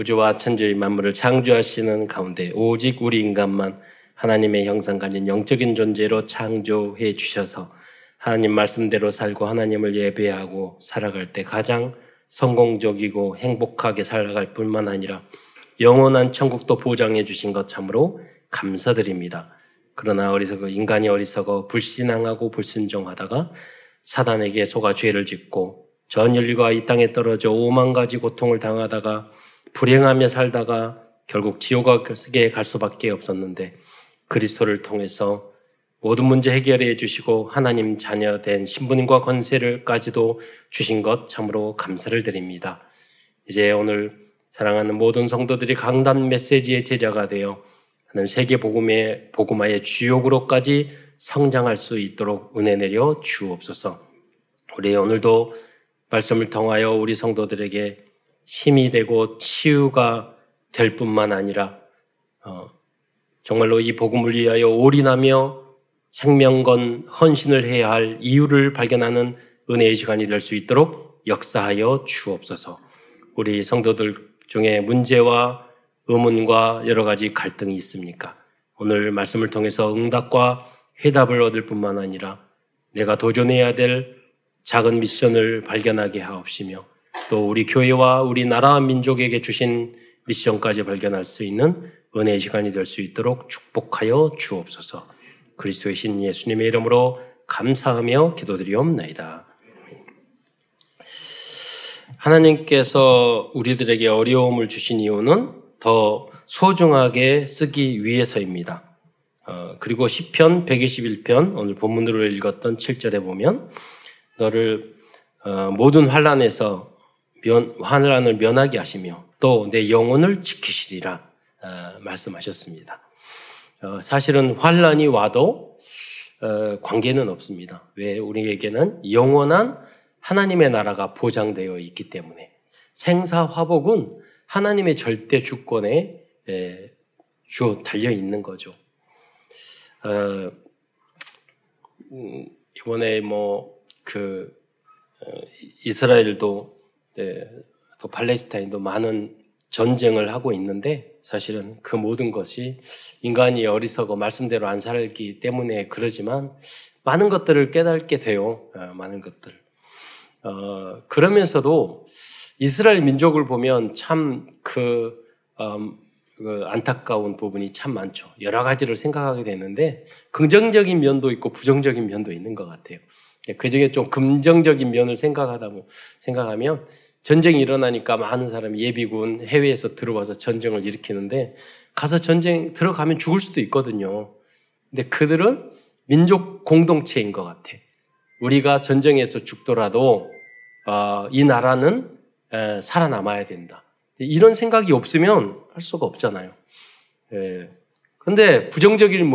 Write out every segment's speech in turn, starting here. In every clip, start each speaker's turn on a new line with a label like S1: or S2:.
S1: 우주와 천지의 만물을 창조하시는 가운데 오직 우리 인간만 하나님의 형상 가진 영적인 존재로 창조해 주셔서 하나님 말씀대로 살고 하나님을 예배하고 살아갈 때 가장 성공적이고 행복하게 살아갈 뿐만 아니라 영원한 천국도 보장해 주신 것 참으로 감사드립니다. 그러나 어리석어 인간이 어리석어 불신앙하고 불순종하다가 사단에게 속아 죄를 짓고 전 인류가 이 땅에 떨어져 오만 가지 고통을 당하다가 불행하며 살다가 결국 지옥에 갈 수밖에 없었는데 그리스도를 통해서 모든 문제 해결해 주시고 하나님 자녀 된 신분과 권세를까지도 주신 것 참으로 감사를 드립니다. 이제 오늘 사랑하는 모든 성도들이 강단 메시지의 제자가 되어 하는 세계 복음의 복음화의 주역으로까지 성장할 수 있도록 은혜 내려 주옵소서. 우리 오늘도 말씀을 통하여 우리 성도들에게 힘이 되고 치유가 될 뿐만 아니라 어, 정말로 이 복음을 위하여 올인하며 생명건 헌신을 해야 할 이유를 발견하는 은혜의 시간이 될 수 있도록 역사하여 주옵소서. 우리 성도들 중에 문제와 의문과 여러 가지 갈등이 있습니까? 오늘 말씀을 통해서 응답과 해답을 얻을 뿐만 아니라 내가 도전해야 될 작은 미션을 발견하게 하옵시며 또 우리 교회와 우리 나라 민족에게 주신 미션까지 발견할 수 있는 은혜의 시간이 될 수 있도록 축복하여 주옵소서. 그리스도의 신 예수님의 이름으로 감사하며 기도드리옵나이다. 하나님께서 우리들에게 어려움을 주신 이유는 더 소중하게 쓰기 위해서입니다. 어, 그리고 시편 121편 오늘 본문으로 읽었던 7절에 보면 너를 어, 모든 환란에서 면, 환란을 면하게 하시며 또 내 영혼을 지키시리라 어, 말씀하셨습니다. 어, 사실은 환란이 와도 어, 관계는 없습니다. 왜 우리에게는 영원한 하나님의 나라가 보장되어 있기 때문에 생사화복은 하나님의 절대 주권에 에, 주 달려 있는 거죠. 어, 음, 이번에 뭐그 어, 이스라엘도 네, 또 팔레스타인도 많은 전쟁을 하고 있는데 사실은 그 모든 것이 인간이 어리석어 말씀대로 안 살기 때문에 그러지만 많은 것들을 깨닫게 돼요. 어, 많은 것들. 어, 그러면서도 이스라엘 민족을 보면 참그 음, 그 안타까운 부분이 참 많죠. 여러 가지를 생각하게 되는데 긍정적인 면도 있고 부정적인 면도 있는 것 같아요. 그 중에 좀 긍정적인 면을 생각하다 생각하면 전쟁이 일어나니까 많은 사람이 예비군 해외에서 들어와서 전쟁을 일으키는데 가서 전쟁 들어가면 죽을 수도 있거든요. 근데 그들은 민족 공동체인 것 같아. 우리가 전쟁에서 죽더라도 어, 이 나라는 에, 살아남아야 된다. 이런 생각이 없으면 할 수가 없잖아요. 예. 근데 부정적인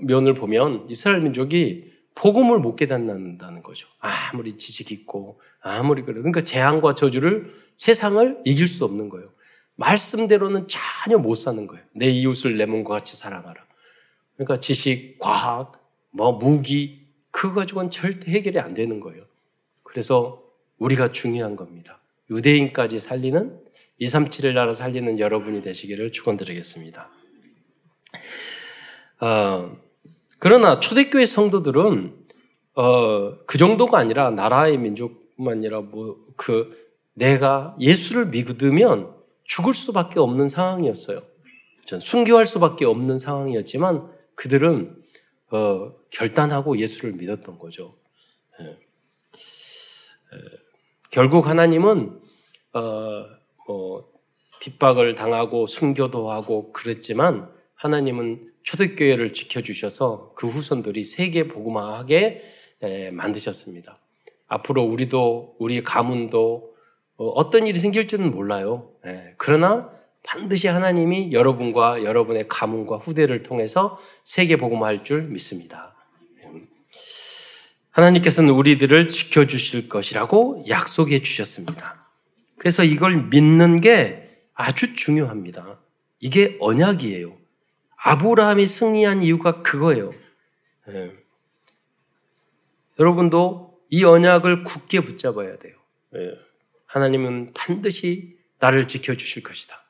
S1: 면을 보면 이스라엘 민족이 복음을 못 깨닫는다는 거죠. 아무리 지식 있고 아무리 그래. 그러니까 재앙과 저주를 세상을 이길 수 없는 거예요. 말씀대로는 전혀 못 사는 거예요. 내 이웃을 내 몸과 같이 사랑하라. 그러니까 지식, 과학, 뭐 무기 그거 가지고는 절대 해결이 안 되는 거예요. 그래서 우리가 중요한 겁니다. 유대인까지 살리는 237을 나라 살리는 여러분이 되시기를 축원드리겠습니다. 어, 그러나 초대교회 성도들은 어, 그 정도가 아니라 나라의 민족뿐만 아니라 뭐 그 내가 예수를 믿으면 죽을 수밖에 없는 상황이었어요. 전 순교할 수밖에 없는 상황이었지만 그들은 어, 결단하고 예수를 믿었던 거죠. 예. 예. 결국 하나님은 어, 뭐 핍박을 당하고 순교도 하고 그랬지만 하나님은 초대교회를 지켜주셔서 그 후손들이 세계 복음화하게 만드셨습니다. 앞으로 우리도 우리 가문도 어, 어떤 일이 생길지는 몰라요. 그러나 반드시 하나님이 여러분과 여러분의 가문과 후대를 통해서 세계 복음화할 줄 믿습니다. 하나님께서는 우리들을 지켜주실 것이라고 약속해 주셨습니다. 그래서 이걸 믿는 게 아주 중요합니다. 이게 언약이에요. 아브라함이 승리한 이유가 그거예요. 네. 여러분도 이 언약을 굳게 붙잡아야 돼요. 네. 하나님은 반드시 나를 지켜주실 것이다.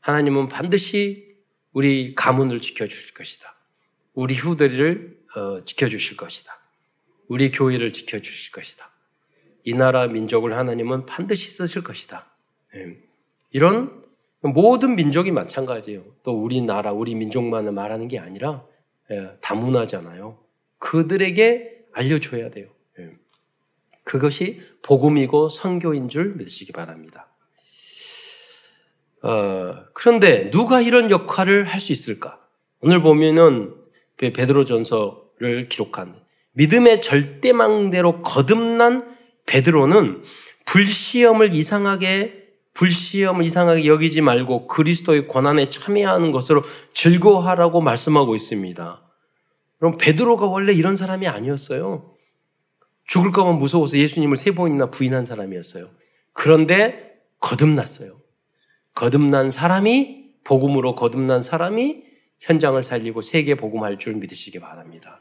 S1: 하나님은 반드시 우리 가문을 지켜주실 것이다. 우리 후대를 어, 지켜주실 것이다. 우리 교회를 지켜주실 것이다. 이 나라 민족을 하나님은 반드시 쓰실 것이다. 예. 이런 모든 민족이 마찬가지예요. 또 우리나라, 우리 민족만을 말하는 게 아니라 예, 다문화잖아요. 그들에게 알려줘야 돼요. 예. 그것이 복음이고 선교인 줄 믿으시기 바랍니다. 어, 그런데 누가 이런 역할을 할 수 있을까? 오늘 보면은 베드로 전서를 기록한 믿음의 절대망대로 거듭난 베드로는 불시험을 이상하게 불시험을 이상하게 여기지 말고 그리스도의 권한에 참여하는 것으로 즐거워하라고 말씀하고 있습니다. 그럼 베드로가 원래 이런 사람이 아니었어요. 죽을까봐 무서워서 예수님을 세 번이나 부인한 사람이었어요. 그런데 거듭났어요. 거듭난 사람이 복음으로 거듭난 사람이 현장을 살리고 세계 복음할 줄 믿으시기 바랍니다.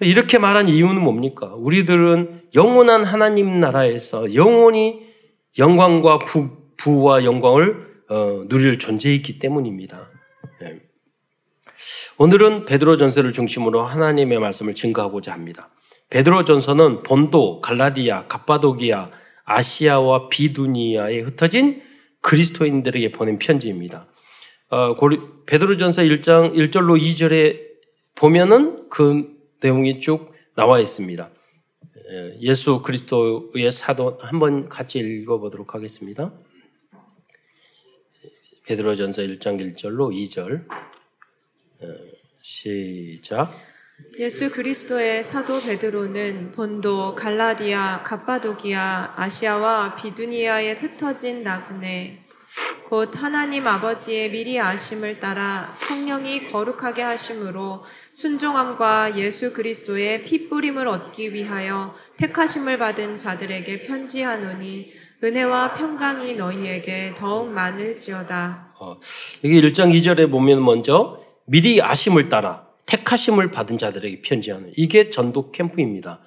S1: 이렇게 말한 이유는 뭡니까? 우리들은 영원한 하나님 나라에서 영원히 영광과 부, 부와 영광을 어, 누릴 존재이기 때문입니다. 네. 오늘은 베드로 전서를 중심으로 하나님의 말씀을 증거하고자 합니다. 베드로 전서는 본도, 갈라디아, 갑바도기아, 아시아와 비두니아에 흩어진 그리스도인들에게 보낸 편지입니다. 어, 베드로전서 1장 1절로 2절에 보면은 그 내용이 쭉 나와 있습니다. 예수 그리스도의 사도 한번 같이 읽어보도록 하겠습니다. 베드로전서 1장 1절로 2절 시작.
S2: 예수 그리스도의 사도 베드로는 본도, 갈라디아, 갑바도기아, 아시아와 비두니아에 흩어진 나그네 곧 하나님 아버지의 미리 아심을 따라 성령이 거룩하게 하심으로 순종함과 예수 그리스도의 핏뿌림을 얻기 위하여 택하심을 받은 자들에게 편지하노니 은혜와 평강이 너희에게 더욱 많을지어다.
S1: 어, 여기 1장 2절에 보면 먼저 미리 아심을 따라 택하심을 받은 자들에게 편지하는 이게 전도 캠프입니다.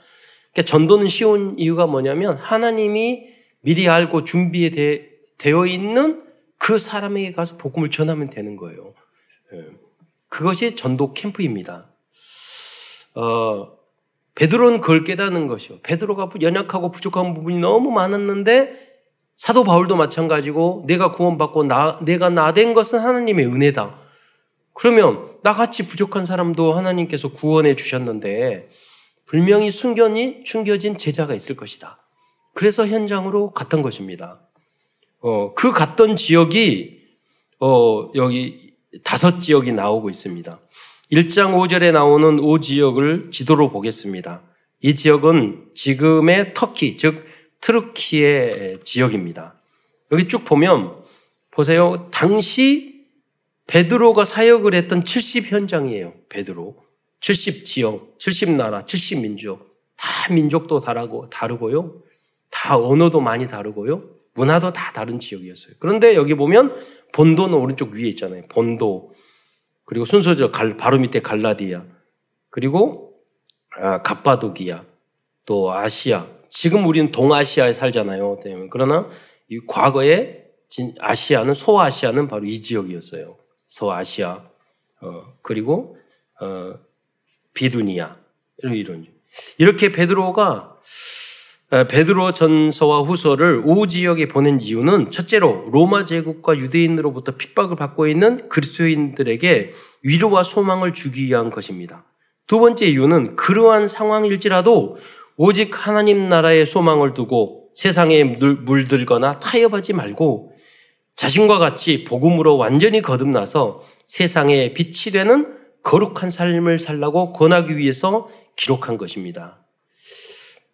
S1: 그러니까 전도는 쉬운 이유가 뭐냐면 하나님이 미리 알고 준비 되어 있는 그 사람에게 가서 복음을 전하면 되는 거예요. 예. 그것이 전도 캠프입니다. 어, 베드로는 그걸 깨닫는 것이요. 베드로가 연약하고 부족한 부분이 너무 많았는데 사도 바울도 마찬가지고 내가 구원받고 나, 내가 나 된 것은 하나님의 은혜다. 그러면 나같이 부족한 사람도 하나님께서 구원해 주셨는데 분명히 숨겨니 숨겨진 제자가 있을 것이다. 그래서 현장으로 갔던 것입니다. 어, 그 갔던 지역이 어, 여기 다섯 지역이 나오고 있습니다. 1장 5절에 나오는 5지역을 지도로 보겠습니다. 이 지역은 지금의 터키, 즉 트르키의 지역입니다. 여기 쭉 보면 보세요. 당시 베드로가 사역을 했던 70 현장이에요. 베드로. 70 지역, 70 나라, 70 민족. 다 민족도 다르고, 다르고요. 다 언어도 많이 다르고요. 문화도 다 다른 지역이었어요. 그런데 여기 보면 본도는 오른쪽 위에 있잖아요. 본도. 그리고 순서죠. 바로 밑에 갈라디아. 그리고 아, 갑바도기아. 또 아시아. 지금 우리는 동아시아에 살잖아요. 그러나 이 과거에 아시아는 소아시아는 바로 이 지역이었어요. 서아시아 어, 그리고 어, 비두니아 이런 이런 이렇게 베드로가 어, 베드로 전서와 후서를 오 지역에 보낸 이유는 첫째로 로마 제국과 유대인으로부터 핍박을 받고 있는 그리스도인들에게 위로와 소망을 주기 위한 것입니다. 두 번째 이유는 그러한 상황일지라도 오직 하나님 나라의 소망을 두고 세상에 물들거나 타협하지 말고 자신과 같이 복음으로 완전히 거듭나서 세상에 빛이 되는 거룩한 삶을 살라고 권하기 위해서 기록한 것입니다.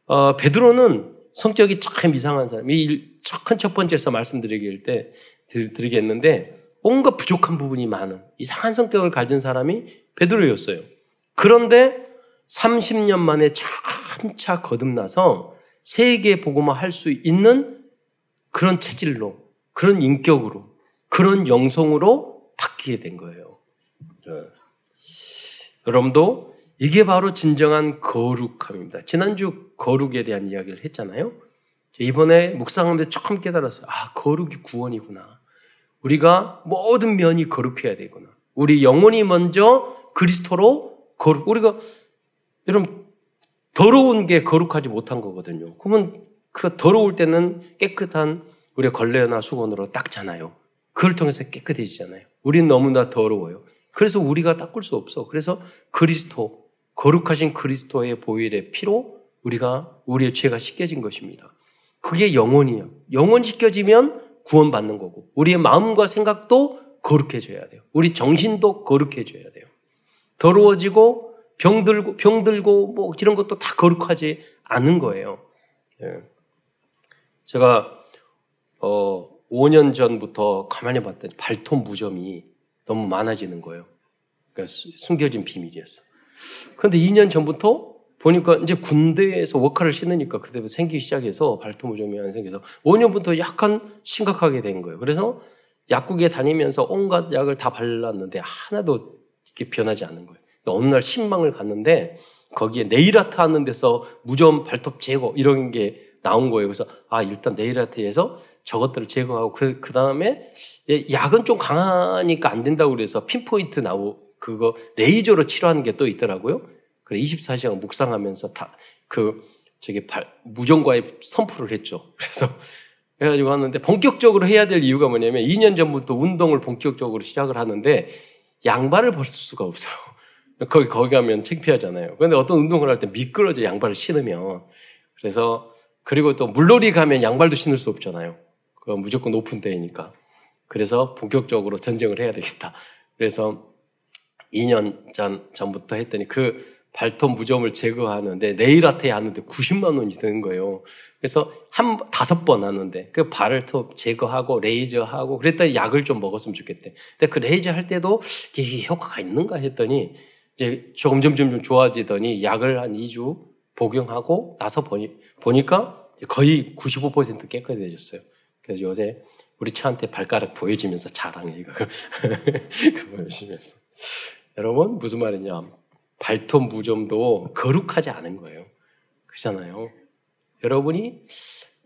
S1: 어, 베드로는 성격이 참 이상한 사람. 이첫 번째에서 말씀드리길 때 드리겠는데 온갖 부족한 부분이 많은 이상한 성격을 가진 사람이 베드로였어요. 그런데 30년 만에 참차 거듭나서 세계 복음화 할 수 있는 그런 체질로 그런 인격으로, 그런 영성으로 바뀌게 된 거예요. 네. 여러분도 이게 바로 진정한 거룩함입니다. 지난주 거룩에 대한 이야기를 했잖아요. 이번에 묵상하면서 처음 깨달았어요. 아, 거룩이 구원이구나. 우리가 모든 면이 거룩해야 되구나. 우리 영혼이 먼저 그리스도로 거룩, 우리가, 여러분, 더러운 게 거룩하지 못한 거거든요. 그러면 그 더러울 때는 깨끗한 우리가 걸레나 수건으로 닦잖아요. 그걸 통해서 깨끗해지잖아요. 우리는 너무나 더러워요. 그래서 우리가 닦을 수 없어. 그래서 그리스도, 거룩하신 그리스도의 보혈의 피로 우리가, 우리의 죄가 씻겨진 것입니다. 그게 영혼이에요. 영혼 씻겨지면 구원받는 거고, 우리의 마음과 생각도 거룩해져야 돼요. 우리 정신도 거룩해져야 돼요. 더러워지고 병들고 병들고 뭐 이런 것도 다 거룩하지 않은 거예요. 예. 제가 어 5년 전부터 가만히 봤더니 발톱 무좀이 너무 많아지는 거예요. 그러니까 숨겨진 비밀이었어. 그런데 2년 전부터 보니까 이제 군대에서 워카를 신으니까 그때부터 생기기 시작해서 발톱 무좀이 안 생겨서 5년부터 약간 심각하게 된 거예요. 그래서 약국에 다니면서 온갖 약을 다 발랐는데 하나도 이렇게 변하지 않는 거예요. 그러니까 어느 날 신망을 갔는데 거기에 네일아트 하는 데서 무좀 발톱 제거 이런 게 나온 거예요. 그래서 아 일단 네일아트에서 저것들을 제거하고 그, 그 다음에 약은 좀 강하니까 안 된다고 그래서 핀포인트 나오 그거 레이저로 치료하는 게 또 있더라고요. 그래 24시간 묵상하면서 다 그 저기 발, 무정과의 선포를 했죠. 그래서 그래가지고 하는데 본격적으로 해야 될 이유가 뭐냐면 2년 전부터 운동을 본격적으로 시작을 하는데 양발을 벗을 수가 없어요. 거기, 거기 가면 창피하잖아요. 근데 어떤 운동을 할 때 미끄러져 양발을 신으면. 그래서, 그리고 또 물놀이 가면 양발도 신을 수 없잖아요. 그건 무조건 높은 데이니까. 그래서 본격적으로 전쟁을 해야 되겠다. 그래서 2년 전, 전부터 했더니 그 발톱 무좀을 제거하는데 네일 아트에 하는데 90만 원이 드는 거예요. 그래서 한 다섯 번 하는데 그 발톱 제거하고 레이저하고 그랬더니 약을 좀 먹었으면 좋겠대. 근데 그 레이저 할 때도 이게 효과가 있는가 했더니 이제 점점 점점 좋아지더니 약을 한 2주 복용하고 나서 보니 보니까 거의 95% 깨끗해졌어요. 그래서 요새 우리 차한테 발가락 보여지면서 자랑해 이거 열심히 했어. 여러분 무슨 말이냐? 발톱 무좀도 거룩하지 않은 거예요. 그렇잖아요. 여러분이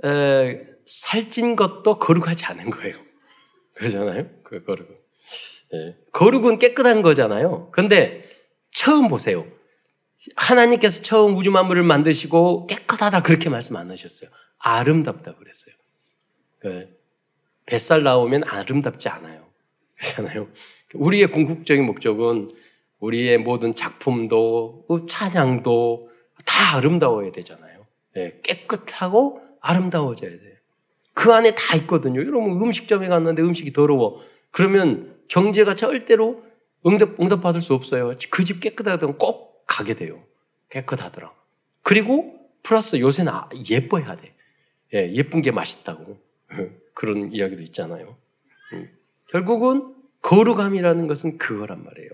S1: 에, 살찐 것도 거룩하지 않은 거예요. 그러잖아요. 그 거룩은. 예. 거룩은 깨끗한 거잖아요. 근데 처음 보세요. 하나님께서 처음 우주 만물을 만드시고 깨끗하다 그렇게 말씀 안 하셨어요. 아름답다 그랬어요. 예. 뱃살 나오면 아름답지 않아요. 그렇잖아요. 우리의 궁극적인 목적은 우리의 모든 작품도 찬양도 다 아름다워야 되잖아요. 네, 깨끗하고 아름다워져야 돼요. 그 안에 다 있거든요. 여러분 음식점에 갔는데 음식이 더러워. 그러면 경제가 절대로 응답, 응답 받을 수 없어요. 그 집 깨끗하다면 꼭 가게 돼요. 깨끗하더라. 그리고 플러스 요새는 아, 예뻐야 돼. 예, 예쁜 게 맛있다고. 그런 이야기도 있잖아요. 음. 결국은 거룩함이라는 것은 그거란 말이에요.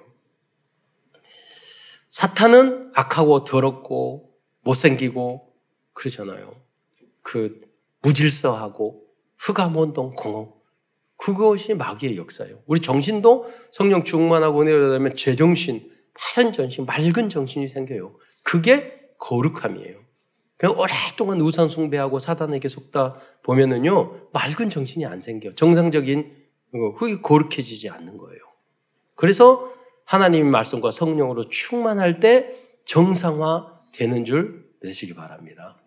S1: 사탄은 악하고 더럽고 못생기고 그러잖아요. 그 무질서하고 흑암원동 공허. 그것이 마귀의 역사예요. 우리 정신도 성령 충만하고 내려다면 제정신, 파란 정신, 맑은 정신이 생겨요. 그게 거룩함이에요. 그냥 오랫동안 우상 숭배하고 사단에게 속다 보면은요, 맑은 정신이 안 생겨. 정상적인, 그게 거룩해지지 않는 거예요. 그래서 하나님의 말씀과 성령으로 충만할 때 정상화 되는 줄 믿으시기 바랍니다.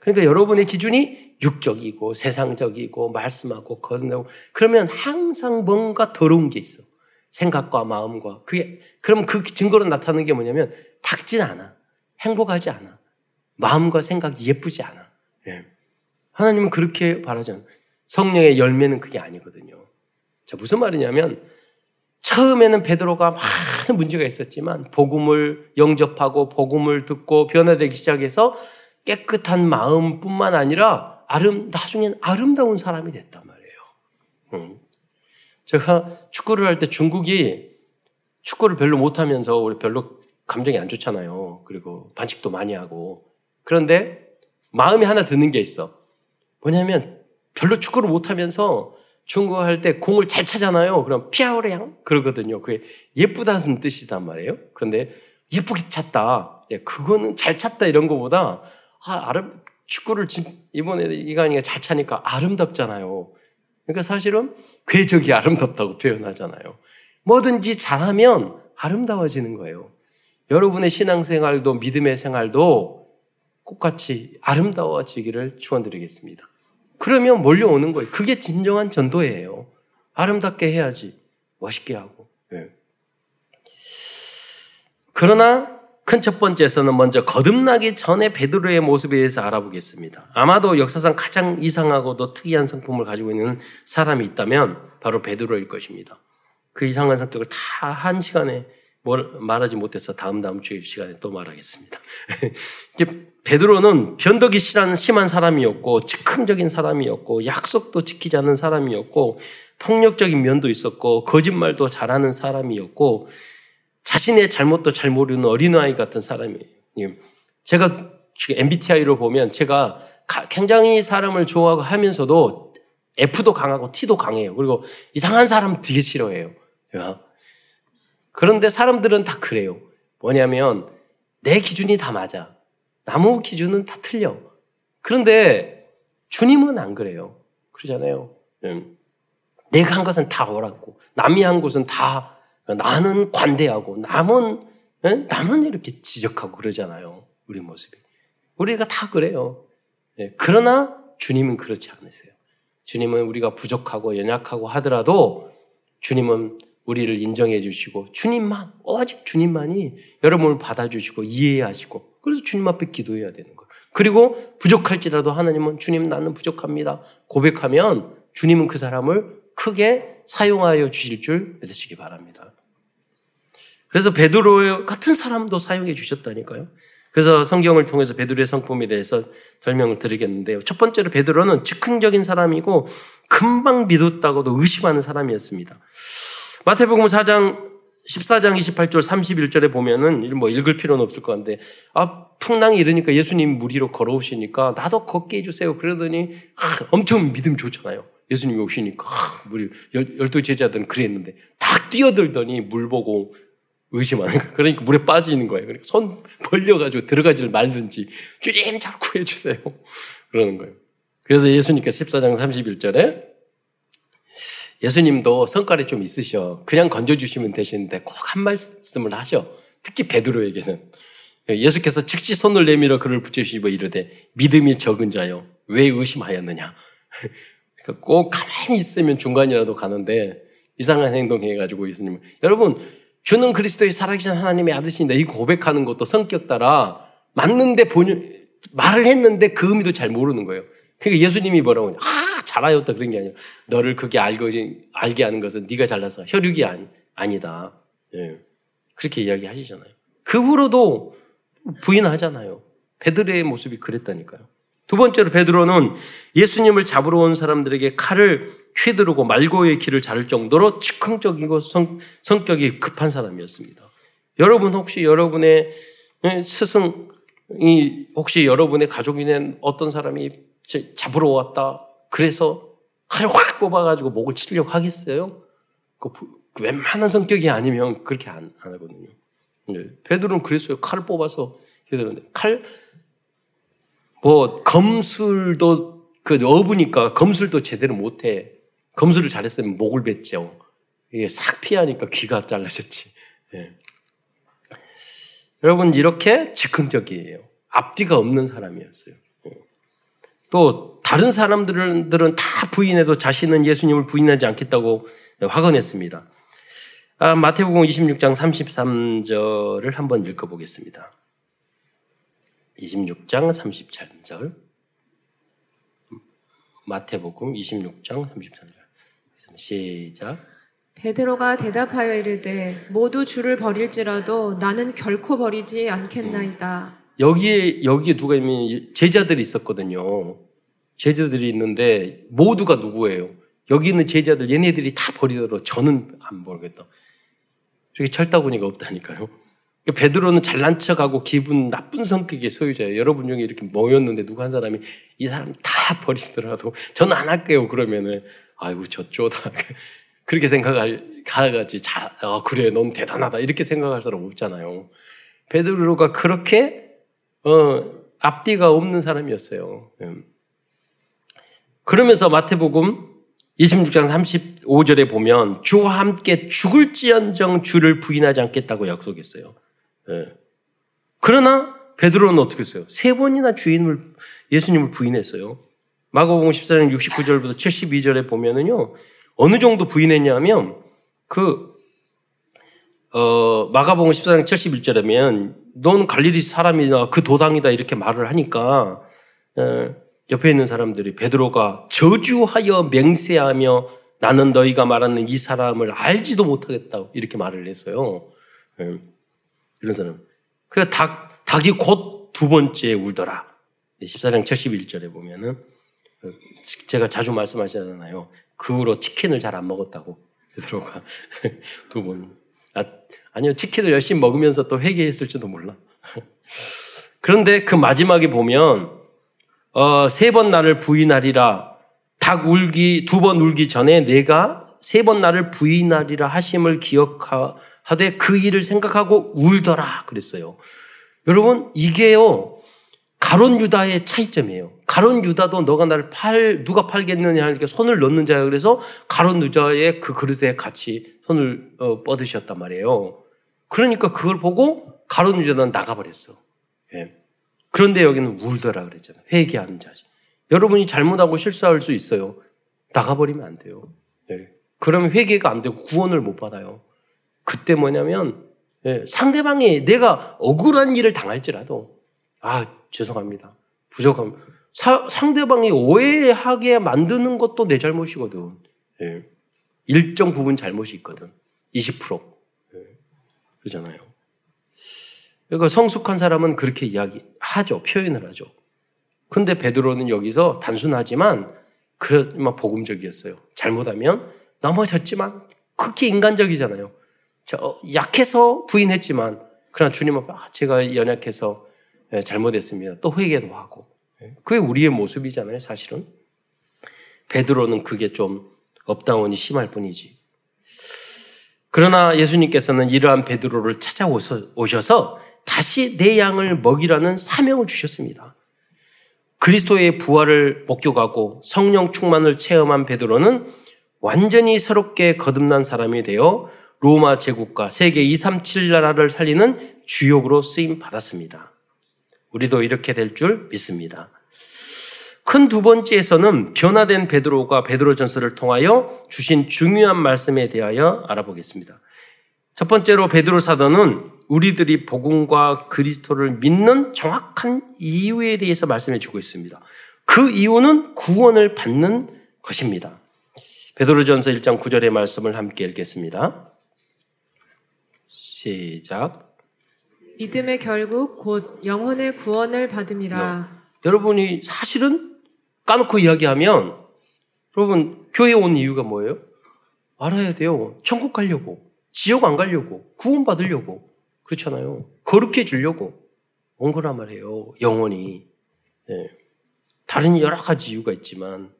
S1: 그러니까 여러분의 기준이 육적이고 세상적이고 말씀하고 거듭나고 그러면 항상 뭔가 더러운 게 있어. 생각과 마음과 그게 그럼 그 증거로 나타나는 게 뭐냐면 밝진 않아. 행복하지 않아. 마음과 생각이 예쁘지 않아. 예. 하나님은 그렇게 않아. 성령의 열매는 그게 아니거든요. 자, 무슨 말이냐면 처음에는 베드로가 많은 문제가 있었지만 복음을 영접하고 복음을 듣고 변화되기 시작해서 깨끗한 마음뿐만 아니라 아름 나중엔 아름다운 사람이 됐단 말이에요. 음. 제가 축구를 할 때 중국이 축구를 별로 못하면서 우리 별로 감정이 안 좋잖아요. 그리고 반칙도 많이 하고 그런데 마음이 하나 드는 게 있어. 뭐냐면 별로 축구를 못하면서 중국할 때 공을 잘 차잖아요. 그럼 피아오레양 그러거든요. 그게 예쁘다는 뜻이단 말이에요. 근데 예쁘게 찼다. 예, 그거는 잘 찼다 이런 거보다 아, 아름 축구를 이번에 이간이가 잘 차니까 아름답잖아요. 그러니까 사실은 궤적이 아름답다고 표현하잖아요. 뭐든지 잘하면 아름다워지는 거예요. 여러분의 신앙생활도 믿음의 생활도 똑같이 아름다워지기를 축원드리겠습니다. 그러면 몰려오는 거예요. 그게 진정한 전도예요. 아름답게 해야지. 멋있게 하고. 네. 그러나 큰 첫 번째에서는 먼저 거듭나기 전에 베드로의 모습에 대해서 알아보겠습니다. 아마도 역사상 가장 이상하고도 특이한 성품을 가지고 있는 사람이 있다면 바로 베드로일 것입니다. 그 이상한 성격을 다 한 시간에 말하지 못해서 다음 다음 주의 시간에 또 말하겠습니다. 베드로는 변덕이 심한 사람이었고 즉흥적인 사람이었고 약속도 지키지 않는 사람이었고 폭력적인 면도 있었고 거짓말도 잘하는 사람이었고 자신의 잘못도 잘 모르는 어린아이 같은 사람이에요. 제가 지금 MBTI로 보면 제가 굉장히 사람을 좋아하고 하면서도 F도 강하고 T도 강해요. 그리고 이상한 사람 되게 싫어해요. 그런데 사람들은 다 그래요. 뭐냐면 내 기준이 다 맞아. 나무 기준은 다 틀려. 그런데 주님은 안 그래요. 그러잖아요. 음. 내가 한 것은 다 옳았고 남이 한 것은 다 나는 관대하고 남은 남은 이렇게 지적하고 그러잖아요. 우리 모습이. 우리가 다 그래요. 예, 그러나 주님은 그렇지 않으세요. 주님은 우리가 부족하고 연약하고 하더라도 주님은 우리를 인정해 주시고 주님만 오직 주님만이 여러분을 받아주시고 이해하시고 그래서 주님 앞에 기도해야 되는 거예요. 그리고 부족할지라도 하나님은 주님 나는 부족합니다. 고백하면 주님은 그 사람을 크게 사용하여 주실 줄 믿으시기 바랍니다. 그래서 베드로 같은 사람도 사용해 주셨다니까요. 그래서 성경을 통해서 베드로의 성품에 대해서 설명을 드리겠는데요. 첫 번째로 베드로는 즉흥적인 사람이고 금방 믿었다고도 의심하는 사람이었습니다. 마태복음 4장 14장 28절 31절에 보면은 뭐 읽을 필요는 없을 것 같은데 아 풍랑이 이러니까 예수님 무리로 걸어오시니까 나도 걷게 해주세요. 그러더니 아, 엄청 믿음 좋잖아요. 예수님이 오시니까 아, 우리 열두 제자들은 그랬는데 딱 뛰어들더니 물 보고 의심하는 거예요. 그러니까 물에 빠지는 거예요. 그러니까 손 벌려가지고 들어가지를 말든지 주님 잘 구해주세요. 그러는 거예요. 그래서 예수님께서 14장 31절에 예수님도 성깔이 좀 있으셔. 그냥 건져주시면 되시는데 꼭 한 말씀을 하셔. 특히 베드로에게는. 예수께서 즉시 손을 내밀어 그를 붙이시고 이르되 믿음이 적은 자요. 왜 의심하였느냐. 그러니까 꼭 가만히 있으면 중간이라도 가는데 이상한 행동 해가지고 예수님 여러분 주는 그리스도의 살아계신 하나님의 아들이신다. 이 고백하는 것도 성격 따라 맞는데 본인 말을 했는데 그 의미도 잘 모르는 거예요. 그러니까 예수님이 뭐라고 하냐. 아, 잘하였다 그런 게 아니라 너를 그게 알고 알게 하는 것은 네가 잘나서 혈육이 아니, 아니다. 예. 그렇게 이야기하시잖아요. 그 후로도 부인하잖아요. 베드로의 모습이 그랬다니까요. 두 번째로 베드로는 예수님을 잡으러 온 사람들에게 칼을 휘두르고 말고의 길을 자를 정도로 즉흥적이고 성, 성격이 급한 사람이었습니다. 여러분 혹시 여러분의 예, 스승이 혹시 여러분의 가족이 된 어떤 사람이 잡으러 왔다 그래서 칼을 확 뽑아가지고 목을 치려고 하겠어요? 그 웬만한 성격이 아니면 그렇게 안, 안 하거든요. 베드로는 그랬어요. 칼을 뽑아서 해드렸는데 칼 뭐 검술도 그 어부니까 검술도 제대로 못해. 검술을 잘했으면 목을 뱉죠. 이게 싹 피하니까 귀가 잘라졌지. 예. 여러분 이렇게 즉흥적이에요. 앞뒤가 없는 사람이었어요. 예. 또 다른 사람들은 다 부인해도 자신은 예수님을 부인하지 않겠다고 확언했습니다. 아, 마태복음 26장 33절을 한번 읽어보겠습니다. 26장 33절. 마태복음 26장 33절. 시작.
S2: 베드로가 대답하여 이르되 모두 주를 버릴지라도 나는 결코 버리지 않겠나이다.
S1: 음. 여기에 여기에 누가 있면 제자들이 있었거든요. 제자들이 있는데 모두가 누구예요? 여기 있는 제자들 얘네들이 다 버리더라도 저는 안 버리겠다. 이렇게 철다구니가 없다니까요. 그러니까 베드로는 잘난 척하고 기분 나쁜 성격의 소유자예요. 여러분 중에 이렇게 모였는데 누구 한 사람이 이 사람 다 버리더라도 저는 안 할게요. 그러면은 아이고 저쩌다 그렇게 생각하지 잘 아, 그래 넌 대단하다 이렇게 생각할 사람 없잖아요. 베드로가 그렇게 어, 앞뒤가 없는 사람이었어요. 음. 그러면서 마태복음 26장 35절에 보면 주와 함께 죽을지언정 주를 부인하지 않겠다고 약속했어요. 예. 그러나 베드로는 어떻게 했어요? 세 번이나 주인을 예수님을 부인했어요. 마가복음 14장 69절부터 72절에 보면은요. 어느 정도 부인했냐면 그 어, 마가복음 14장 71절에면 넌 갈릴리 사람이다 그 도당이다 이렇게 말을 하니까 어, 옆에 있는 사람들이 베드로가 저주하여 맹세하며 나는 너희가 말하는 이 사람을 알지도 못하겠다고 이렇게 말을 했어요. 예, 이런 사람. 그래 닭 닭이 곧 두 번째 울더라. 14장 71절에 보면은 어, 제가 자주 말씀하시잖아요. 그 후로 치킨을 잘 안 먹었다고 베드로가 두 번. 아, 아니요 치킨을 열심히 먹으면서 또 회개했을지도 몰라. 그런데 그 마지막에 보면 어, 세 번 나를 부인하리라. 닭 울기 두 번 울기 전에 내가 세 번 나를 부인하리라 하심을 기억하되 그 일을 생각하고 울더라 그랬어요. 여러분 이게요 가론 유다의 차이점이에요. 가론 유다도 너가 나를 팔 누가 팔겠느냐 하니까 손을 넣는 자야 그래서 가론 유다의 그 그릇에 같이 손을 어, 뻗으셨단 말이에요. 그러니까 그걸 보고 가론 유다는 나가버렸어. 예. 그런데 여기는 울더라 그랬잖아요. 회개하는 자지. 여러분이 잘못하고 실수할 수 있어요. 나가버리면 안 돼요. 네. 그러면 회개가 안 되고 구원을 못 받아요. 그때 뭐냐면 예, 상대방이 내가 억울한 일을 당할지라도 아 죄송합니다. 부족함. 사, 상대방이 오해하게 만드는 것도 내 잘못이거든. 예. 일정 부분 잘못이 있거든. 20%. 예. 그러잖아요. 그러니까 성숙한 사람은 그렇게 이야기하죠. 표현을 하죠. 근데 베드로는 여기서 단순하지만 그렇지만 복음적이었어요. 잘못하면 넘어졌지만 극히 인간적이잖아요. 저 약해서 부인했지만 그러나 주님은 아, 제가 연약해서 예, 잘못했습니다. 또 회개도 하고. 예, 그게 우리의 모습이잖아요, 사실은. 베드로는 그게 좀 up down이 심할 뿐이지. 그러나 예수님께서는 이러한 베드로를 찾아오셔서 다시 내 양을 먹이라는 사명을 주셨습니다. 그리스도의 부활을 목격하고 성령 충만을 체험한 베드로는 완전히 새롭게 거듭난 사람이 되어 로마 제국과 세계 237 나라를 살리는 주역으로 쓰임 받았습니다. 우리도 이렇게 될 줄 믿습니다. 큰 두 번째에서는 변화된 베드로가 베드로 전서를 통하여 주신 중요한 말씀에 대하여 알아보겠습니다. 첫 번째로 베드로 사도는 우리들이 복음과 그리스도를 믿는 정확한 이유에 대해서 말씀해 주고 있습니다. 그 이유는 구원을 받는 것입니다. 베드로전서 1장 9절의 말씀을 함께 읽겠습니다. 시작.
S2: 믿음의 결국 곧 영혼의 구원을 받음이라.
S1: 네. 여러분이 사실은 까놓고 이야기하면 여러분 교회 온 이유가 뭐예요? 알아야 돼요. 천국 가려고, 지옥 안 가려고, 구원 받으려고 그렇잖아요. 거룩해 지려고 온 거란 말이에요. 영혼이 네. 다른 여러 가지 이유가 있지만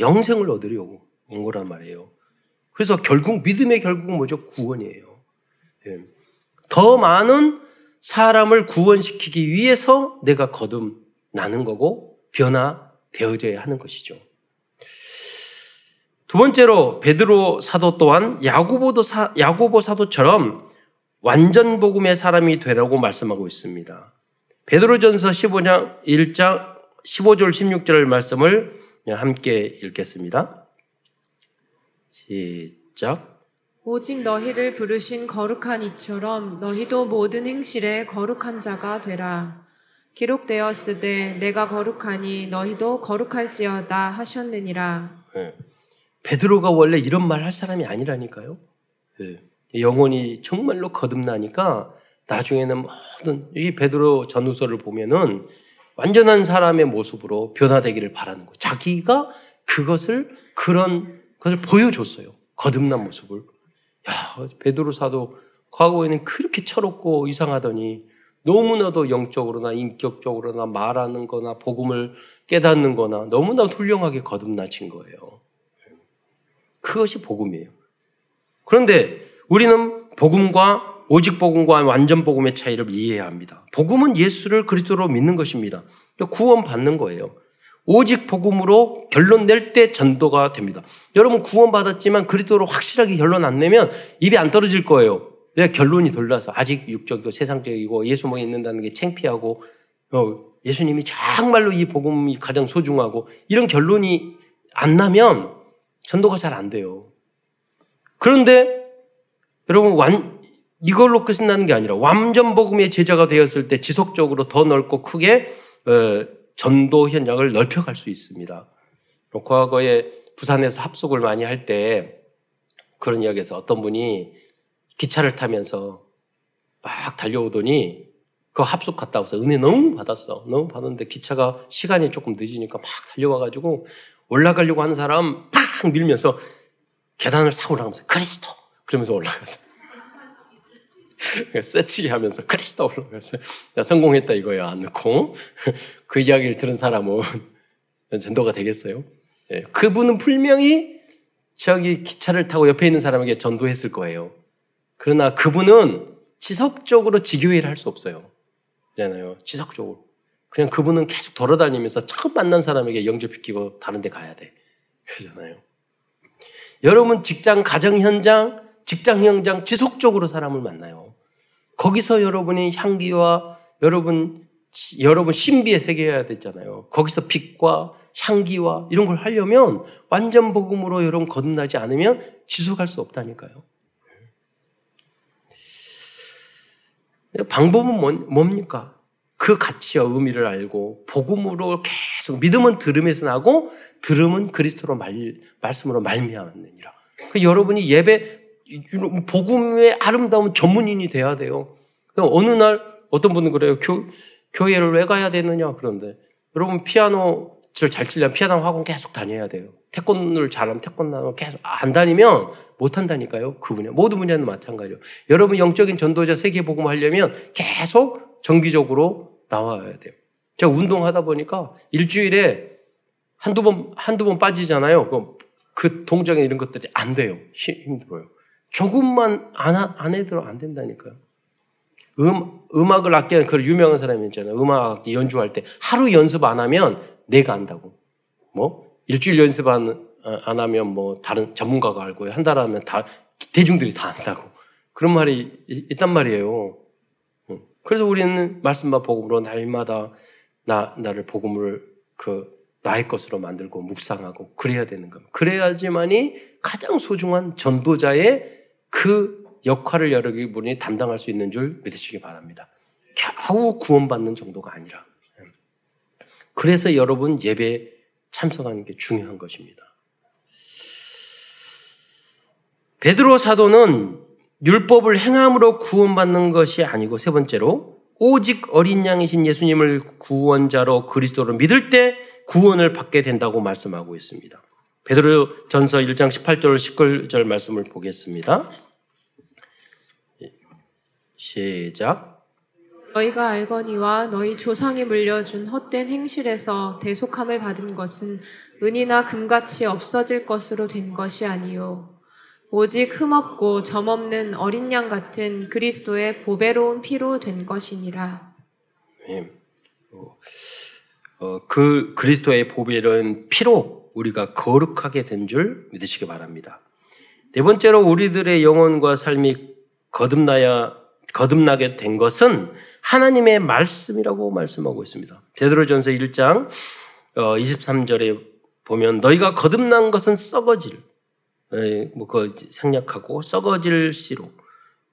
S1: 영생을 얻으려고 온 거란 말이에요. 그래서 결국 믿음의 결국은 뭐죠? 구원이에요. 네. 더 많은 사람을 구원시키기 위해서 내가 거듭나는 거고 변화되어져야 하는 것이죠. 두 번째로 베드로 사도 또한 야고보도 사, 야고보 사도처럼 완전 복음의 사람이 되라고 말씀하고 있습니다. 베드로전서 15장 1장 15절 16절 말씀을 함께 읽겠습니다. 시작.
S2: 오직 너희를 부르신 거룩한 이처럼 너희도 모든 행실에 거룩한 자가 되라. 기록되었으되 내가 거룩하니 너희도 거룩할지어다 하셨느니라. 네.
S1: 베드로가 원래 이런 말 할 사람이 아니라니까요. 네. 영혼이 정말로 거듭나니까 나중에는 모든 이 베드로 전후서를 보면은 완전한 사람의 모습으로 변화되기를 바라는 거. 자기가 그것을 그런 것을 보여줬어요. 거듭난 모습을. 야, 베드로 사도 과거에는 그렇게 철없고 이상하더니 너무나도 영적으로나 인격적으로나 말하는 거나 복음을 깨닫는 거나 너무나 훌륭하게 거듭나친 거예요. 그것이 복음이에요. 그런데 우리는 복음과 오직 복음과 완전 복음의 차이를 이해해야 합니다. 복음은 예수를 그리스도로 믿는 것입니다. 구원 받는 거예요. 오직 복음으로 결론 낼 때 전도가 됩니다. 여러분 구원받았지만 그리스도로 확실하게 결론 안 내면 입이 안 떨어질 거예요. 왜 결론이 덜 나서 아직 육적이고 세상적이고 예수 믿는다는 게 창피하고 어, 예수님이 정말로 이 복음이 가장 소중하고 이런 결론이 안 나면 전도가 잘 안 돼요. 그런데 여러분 완 이걸로 끝이 나는 게 아니라 완전 복음의 제자가 되었을 때 지속적으로 더 넓고 크게 어, 전도 현장을 넓혀갈 수 있습니다. 과거에 부산에서 합숙을 많이 할 때 그런 이야기에서 어떤 분이 기차를 타면서 막 달려오더니 그 합숙 갔다 와서 은혜 너무 받았어. 너무 받았는데 기차가 시간이 조금 늦으니까 막 달려와가지고 올라가려고 하는 사람 팍 밀면서 계단을 사 올라가면서 그리스도 그러면서 올라갔어. 쎄치게 하면서 그리스도 올라갔어요. 성공했다 이거야 안 넣고 그 이야기를 들은 사람은 전도가 되겠어요. 예, 그분은 분명히 저기 기차를 타고 옆에 있는 사람에게 전도했을 거예요. 그러나 그분은 지속적으로 지교회를 할 수 없어요. 그잖아요. 지속적으로. 그냥 그분은 계속 돌아다니면서 처음 만난 사람에게 영접시키고 다른 데 가야 돼. 그러잖아요. 여러분 직장, 가정 현장, 직장 현장 지속적으로 사람을 만나요. 거기서 여러분이 향기와 여러분 여러분 신비의 세계여야 되잖아요. 거기서 빛과 향기와 이런 걸 하려면 완전 복음으로 여러분 거듭나지 않으면 지속할 수 없다니까요. 방법은 뭡니까? 그 가치와 의미를 알고 복음으로 계속 믿음은 들음에서 나고 들음은 그리스도로 말, 말씀으로 말미암느니라. 그 여러분이 예배 복음의 아름다운 전문인이 돼야 돼요. 어느 날 어떤 분은 그래요. 교, 교회를 왜 가야 되느냐 그런데 여러분 피아노를 잘 치려면 피아노 학원 계속 다녀야 돼요. 태권도를 잘하면 태권도 계속 안 다니면 못 한다니까요. 그 분야 모든 분야는 마찬가지예요. 여러분 영적인 전도자 세계 복음 하려면 계속 정기적으로 나와야 돼요. 제가 운동하다 보니까 일주일에 한두 번 한두 번 빠지잖아요. 그, 그 동작에 이런 것들이 안 돼요. 힘들어요. 조금만 안, 안 해도 안 된다니까요. 음, 음악을 악기하는 그 유명한 사람이 있잖아요. 음악 연주할 때 하루 연습 안 하면 내가 안다고. 뭐 일주일 연습 안, 안 하면 뭐 다른 전문가가 알고요. 한달 하면 다 대중들이 다 안다고. 그런 말이 있단 말이에요. 그래서 우리는 말씀과 복음으로 날마다 나, 나를 복음을 그 나의 것으로 만들고 묵상하고 그래야 되는 겁니다. 그래야지만이 가장 소중한 전도자의 그 역할을 여러분이 담당할 수 있는 줄 믿으시기 바랍니다. 겨우 구원받는 정도가 아니라. 그래서 여러분 예배 참석하는 게 중요한 것입니다. 베드로 사도는 율법을 행함으로 구원받는 것이 아니고 세 번째로 오직 어린 양이신 예수님을 구원자로 그리스도로 믿을 때 구원을 받게 된다고 말씀하고 있습니다. 베드로 전서 1장 18절 19절 말씀을 보겠습니다. 시작.
S2: 너희가 알거니와 너희 조상이 물려준 헛된 행실에서 대속함을 받은 것은 은이나 금같이 없어질 것으로 된 것이 아니요 오직 흠없고 점없는 어린 양 같은 그리스도의 보배로운 피로 된 것이니라.
S1: 네. 어, 그 그리스도의 보배로운 피로 우리가 거룩하게 된 줄 믿으시기 바랍니다. 네 번째로 우리들의 영혼과 삶이 거듭나야 거듭나게 된 것은 하나님의 말씀이라고 말씀하고 있습니다. 베드로전서 1장 23절에 어, 보면 너희가 거듭난 것은 썩어질 뭐그 생략하고 썩어질 씨로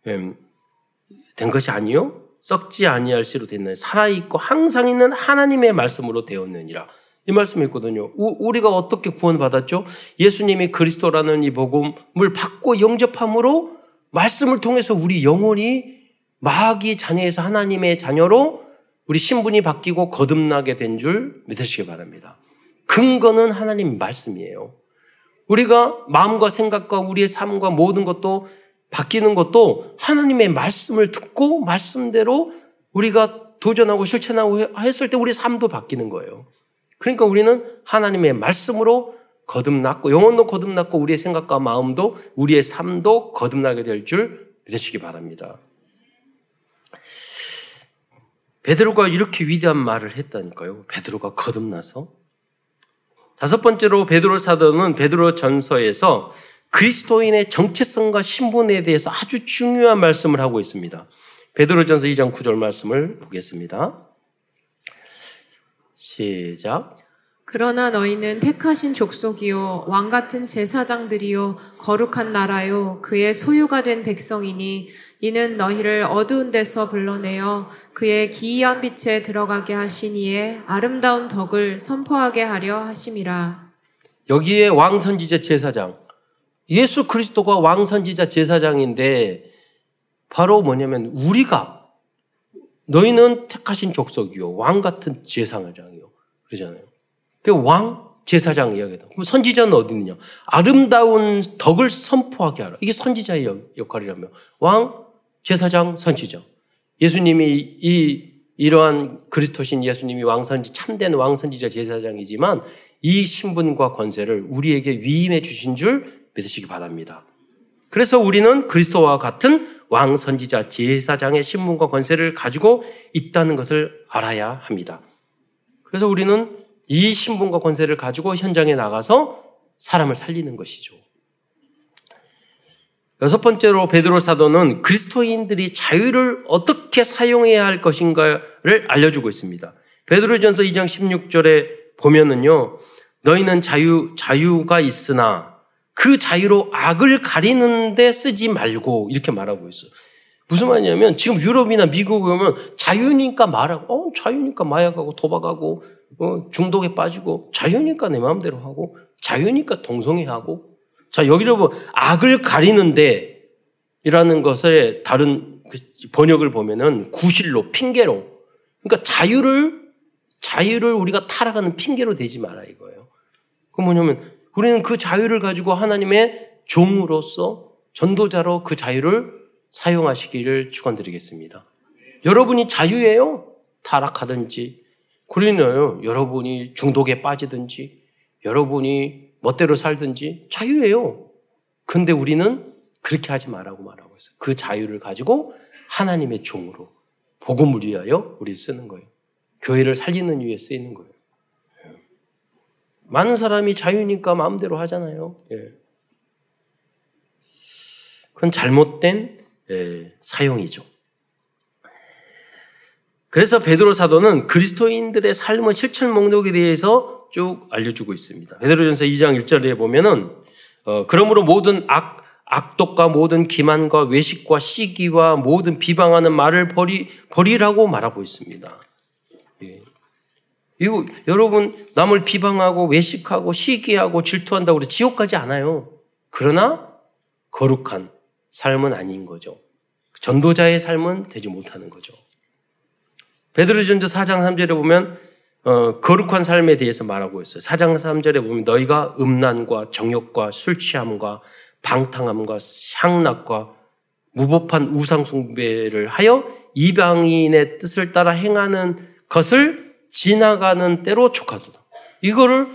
S1: 된 것이 아니요 썩지 아니할 씨로 됐나요? 살아 있고 항상 있는 하나님의 말씀으로 되었느니라. 이 말씀이 있거든요. 우리가 어떻게 구원받았죠? 예수님이 그리스도라는 이 복음을 받고 영접함으로 말씀을 통해서 우리 영혼이 마귀 자녀에서 하나님의 자녀로 우리 신분이 바뀌고 거듭나게 된 줄 믿으시기 바랍니다. 근거는 하나님 말씀이에요. 우리가 마음과 생각과 우리의 삶과 모든 것도 바뀌는 것도 하나님의 말씀을 듣고 말씀대로 우리가 도전하고 실천하고 했을 때 우리 삶도 바뀌는 거예요. 그러니까 우리는 하나님의 말씀으로 거듭났고 영혼도 거듭났고 우리의 생각과 마음도 우리의 삶도 거듭나게 될 줄 믿으시기 바랍니다. 베드로가 이렇게 위대한 말을 했다니까요. 베드로가 거듭나서 다섯 번째로 베드로 사도는 베드로 전서에서 그리스도인의 정체성과 신분에 대해서 아주 중요한 말씀을 하고 있습니다. 베드로전서 2장 9절 말씀을 보겠습니다. 시작.
S2: 그러나 너희는 택하신 족속이요 왕 같은 제사장들이요 거룩한 나라요 그의 소유가 된 백성이니 이는 너희를 어두운 데서 불러내어 그의 기이한 빛에 들어가게 하시니에 아름다운 덕을 선포하게 하려 하심이라.
S1: 여기에 왕 선지자 제사장 예수 그리스도가 왕 선지자 제사장인데 바로 뭐냐면 우리가 너희는 택하신 족속이요 왕 같은 제사장이요 그러잖아요. 그왕 제사장 이야기다. 그럼 선지자는 어디 있느냐? 아름다운 덕을 선포하게 하라. 이게 선지자의 역할이라며. 왕, 제사장, 선지자. 예수님이 이 이러한 그리스도신 예수님이 왕선지 참된 왕선지자 제사장이지만 이 신분과 권세를 우리에게 위임해 주신 줄 믿으시기 바랍니다. 그래서 우리는 그리스도와 같은 왕 선지자 제사장의 신분과 권세를 가지고 있다는 것을 알아야 합니다. 그래서 우리는 이 신분과 권세를 가지고 현장에 나가서 사람을 살리는 것이죠. 여섯 번째로 베드로 사도는 그리스도인들이 자유를 어떻게 사용해야 할 것인가를 알려주고 있습니다. 베드로전서 2장 16절에 보면은요, 너희는 자유 자유가 있으나 그 자유로 악을 가리는데 쓰지 말고 이렇게 말하고 있어요. 무슨 말이냐면 지금 유럽이나 미국에 오면 자유니까 말하고, 어 자유니까 마약하고 도박하고 어, 중독에 빠지고 자유니까 내 마음대로 하고 자유니까 동성애하고 자 여기를 보 악을 가리는데 이라는 것의 다른 그 번역을 보면은 구실로 핑계로 그러니까 자유를 자유를 우리가 타락하는 핑계로 되지 마라 이거예요. 그 뭐냐면 우리는 그 자유를 가지고 하나님의 종으로서 전도자로 그 자유를 사용하시기를 축원드리겠습니다. 여러분이 자유예요. 타락하든지 그러나요 여러분이 중독에 빠지든지 여러분이 멋대로 살든지 자유예요. 근데 우리는 그렇게 하지 말라고 말하고 있어요. 그 자유를 가지고 하나님의 종으로 복음을 위하여 우리 쓰는 거예요. 교회를 살리는 위해 쓰이는 거예요. 많은 사람이 자유니까 마음대로 하잖아요. 예. 그건 잘못된 예, 사용이죠. 그래서 베드로 사도는 그리스도인들의 삶의 실천 목록에 대해서 쭉 알려주고 있습니다. 베드로전서 2장 1절에 보면은 어, 그러므로 모든 악 악독과 모든 기만과 외식과 시기와 모든 비방하는 말을 버리 버리라고 말하고 있습니다. 예. 이거 여러분 남을 비방하고 외식하고 시기하고 질투한다고 그래 지옥 가지 않아요. 그러나 거룩한 삶은 아닌 거죠. 전도자의 삶은 되지 못하는 거죠. 베드로전서 4장 3절에 보면 어, 거룩한 삶에 대해서 말하고 있어요. 4장 3절에 보면 너희가 음란과 정욕과 술 취함과 방탕함과 향락과 무법한 우상 숭배를 하여 이방인의 뜻을 따라 행하는 것을 지나가는 때로 촉하도다. 이거를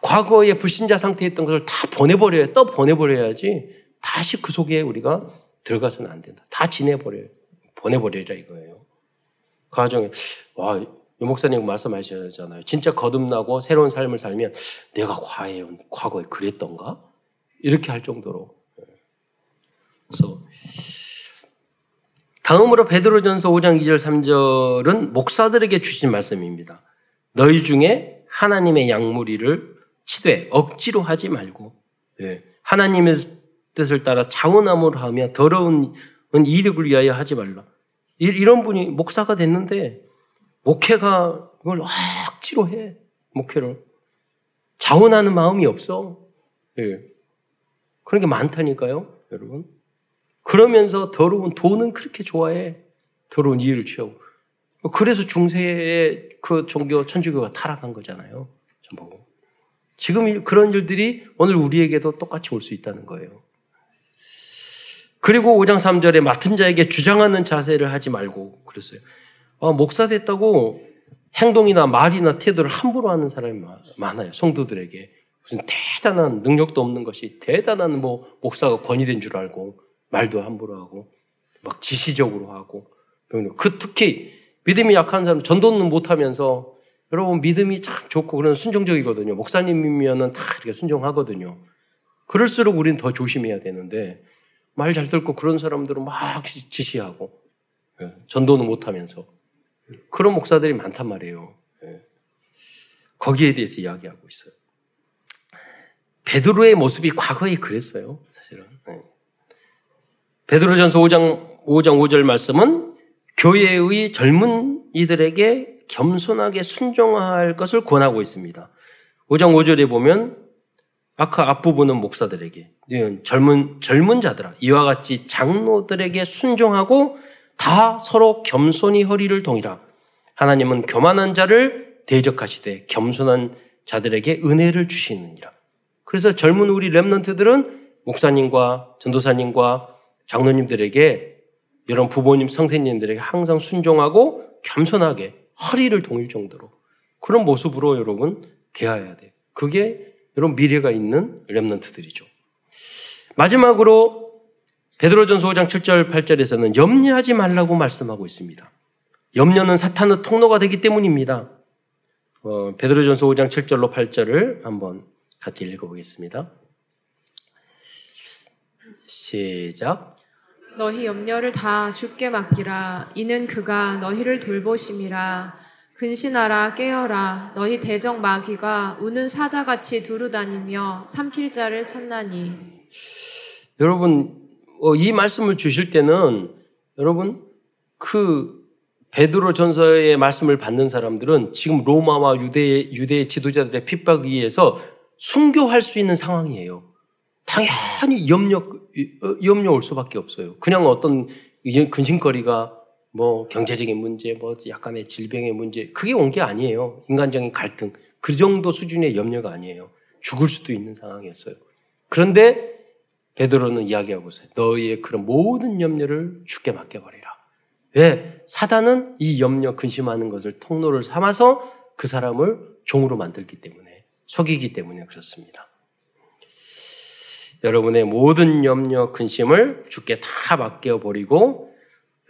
S1: 과거의 불신자 상태에 있던 것을 다 보내버려야, 떠 보내버려야지 다시 그 속에 우리가 들어가서는 안 된다. 다 지내버려요. 보내버리라 이거예요. 그 와중에 와, 유 목사님 말씀하셨잖아요. 진짜 거듭나고 새로운 삶을 살면 내가 과연 과거에 그랬던가? 이렇게 할 정도로. 그래서 다음으로 베드로전서 5장 2절 3절은 목사들에게 주신 말씀입니다. 너희 중에 하나님의 양무리를 치되 억지로 하지 말고 예, 하나님의 뜻을 따라 자원함으로 하며 더러운 이득을 위하여 하지 말라. 이런 분이 목사가 됐는데 목회가 그걸 억지로 해. 목회를. 자원하는 마음이 없어. 예. 그런 게 많다니까요, 여러분. 그러면서 더러운 돈은 그렇게 좋아해. 더러운 이해를 취하고. 그래서 중세의 그 종교, 천주교가 타락한 거잖아요. 전부. 지금 그런 일들이 오늘 우리에게도 똑같이 올 수 있다는 거예요. 그리고 5장 3절에 맡은 자에게 주장하는 자세를 하지 말고 그랬어요. 아, 목사 됐다고 행동이나 말이나 태도를 함부로 하는 사람이 많아요. 성도들에게. 무슨 대단한 능력도 없는 것이 대단한 뭐 목사가 권위된 줄 알고 말도 함부로 하고 막 지시적으로 하고 그 특히 믿음이 약한 사람 전도는 못하면서 여러분 믿음이 참 좋고 그런 순종적이거든요. 목사님이면은 다 이렇게 순종하거든요. 그럴수록 우리는 더 조심해야 되는데 말 잘 듣고 그런 사람들은 막 지시하고 예, 전도는 못하면서 그런 목사들이 많단 말이에요. 예. 거기에 대해서 이야기하고 있어요. 베드로의 모습이 과거에 그랬어요. 베드로전서 5장 5장 5절 말씀은 교회의 젊은 이들에게 겸손하게 순종할 것을 권하고 있습니다. 5장 5절에 보면 아까 앞부분은 목사들에게 젊은 젊은 자들아 이와 같이 장로들에게 순종하고 다 서로 겸손히 허리를 동이라 하나님은 교만한 자를 대적하시되 겸손한 자들에게 은혜를 주시느니라. 그래서 젊은 우리 렘넌트들은 목사님과 전도사님과 장로님들에게 이런 부모님, 선생님들에게 항상 순종하고 겸손하게 허리를 동일 정도로 그런 모습으로 여러분 대해야 돼. 그게 여러분 미래가 있는 렘넌트들이죠. 마지막으로 베드로전서 5장 7절 8절에서는 염려하지 말라고 말씀하고 있습니다. 염려는 사탄의 통로가 되기 때문입니다. 어, 베드로전서 5장 7절로 8절을 한번 같이 읽어보겠습니다. 시작.
S2: 너희 염려를 다 주께 맡기라. 이는 그가 너희를 돌보심이라. 근신하라 깨어라. 너희 대적 마귀가 우는 사자같이 두루다니며 삼킬 자를 찾나니.
S1: 여러분 어, 이 말씀을 주실 때는 여러분 그 베드로 전서의 말씀을 받는 사람들은 지금 로마와 유대 유대 지도자들의 핍박에 의해서 순교할 수 있는 상황이에요. 당연히 염려 어, 염려 올 수밖에 없어요. 그냥 어떤 근심거리가 뭐 경제적인 문제, 뭐 약간의 질병의 문제 그게 온 게 아니에요. 인간적인 갈등 그 정도 수준의 염려가 아니에요. 죽을 수도 있는 상황이었어요. 그런데 베드로는 이야기하고 있어요. 너희의 그런 모든 염려를 죽게 맡겨버리라. 왜? 사단은 이 염려, 근심하는 것을 통로를 삼아서 그 사람을 종으로 만들기 때문에, 속이기 때문에 그렇습니다. 여러분의 모든 염려, 근심을 죽게 다 맡겨버리고,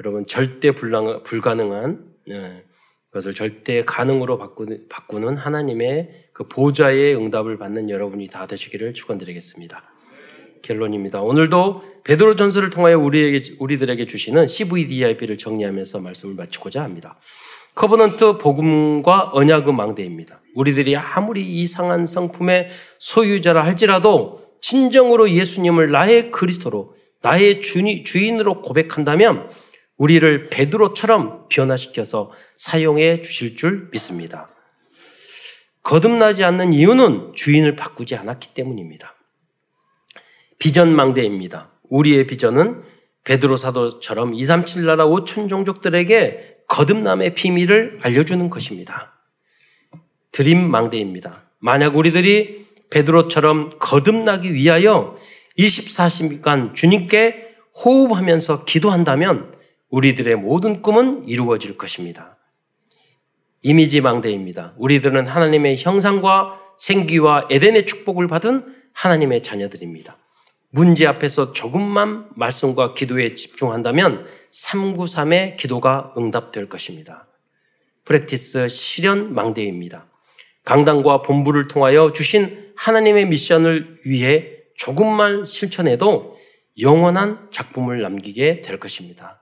S1: 여러분 절대 불가능한 네, 것을 절대 가능으로 바꾸는 하나님의 그 보좌의 응답을 받는 여러분이 다 되시기를 축원드리겠습니다. 결론입니다. 오늘도 베드로 전서를 통하여 우리에게 우리들에게 주시는 CVDIP를 정리하면서 말씀을 마치고자 합니다. Covenant 복음과 언약의 망대입니다. 우리들이 아무리 이상한 성품의 소유자라 할지라도 진정으로 예수님을 나의 그리스도로 나의 주인으로 고백한다면 우리를 베드로처럼 변화시켜서 사용해 주실 줄 믿습니다. 거듭나지 않는 이유는 주인을 바꾸지 않았기 때문입니다. 비전망대입니다. 우리의 비전은 베드로 사도처럼 237 나라 5천 종족들에게 거듭남의 비밀을 알려주는 것입니다. 드림망대입니다. 만약 우리들이 베드로처럼 거듭나기 위하여 24시간 주님께 호흡하면서 기도한다면 우리들의 모든 꿈은 이루어질 것입니다. 이미지 망대입니다. 우리들은 하나님의 형상과 생기와 에덴의 축복을 받은 하나님의 자녀들입니다. 문제 앞에서 조금만 말씀과 기도에 집중한다면 393의 기도가 응답될 것입니다. 프랙티스 실현 망대입니다. 강단과 본부를 통하여 주신 하나님의 미션을 위해 조금만 실천해도 영원한 작품을 남기게 될 것입니다.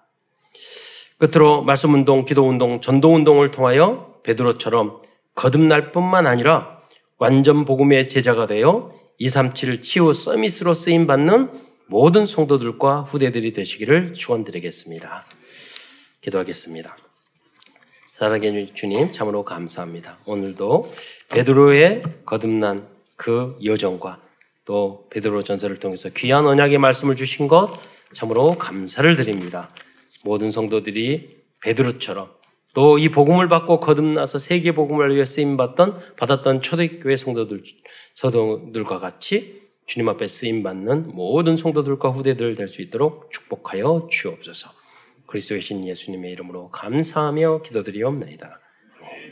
S1: 끝으로 말씀 운동, 기도 운동, 전도 운동을 통하여 베드로처럼 거듭날 뿐만 아니라 완전 복음의 제자가 되어 237 치유 서밋으로 쓰임 받는 모든 성도들과 후대들이 되시기를 축원드리겠습니다. 기도하겠습니다. 사랑해 주님 참으로 감사합니다. 오늘도 베드로의 거듭난 그 여정과 또 베드로 전설을 통해서 귀한 언약의 말씀을 주신 것 참으로 감사를 드립니다. 모든 성도들이 베드로처럼 또 이 복음을 받고 거듭나서 세계 복음을 위해 쓰임 받던 받았던 초대교회 성도들 성도들과 같이 주님 앞에 쓰임 받는 모든 성도들과 후대들 될 수 있도록 축복하여 주옵소서. 그리스도의 신 예수님의 이름으로 감사하며 기도드리옵나이다.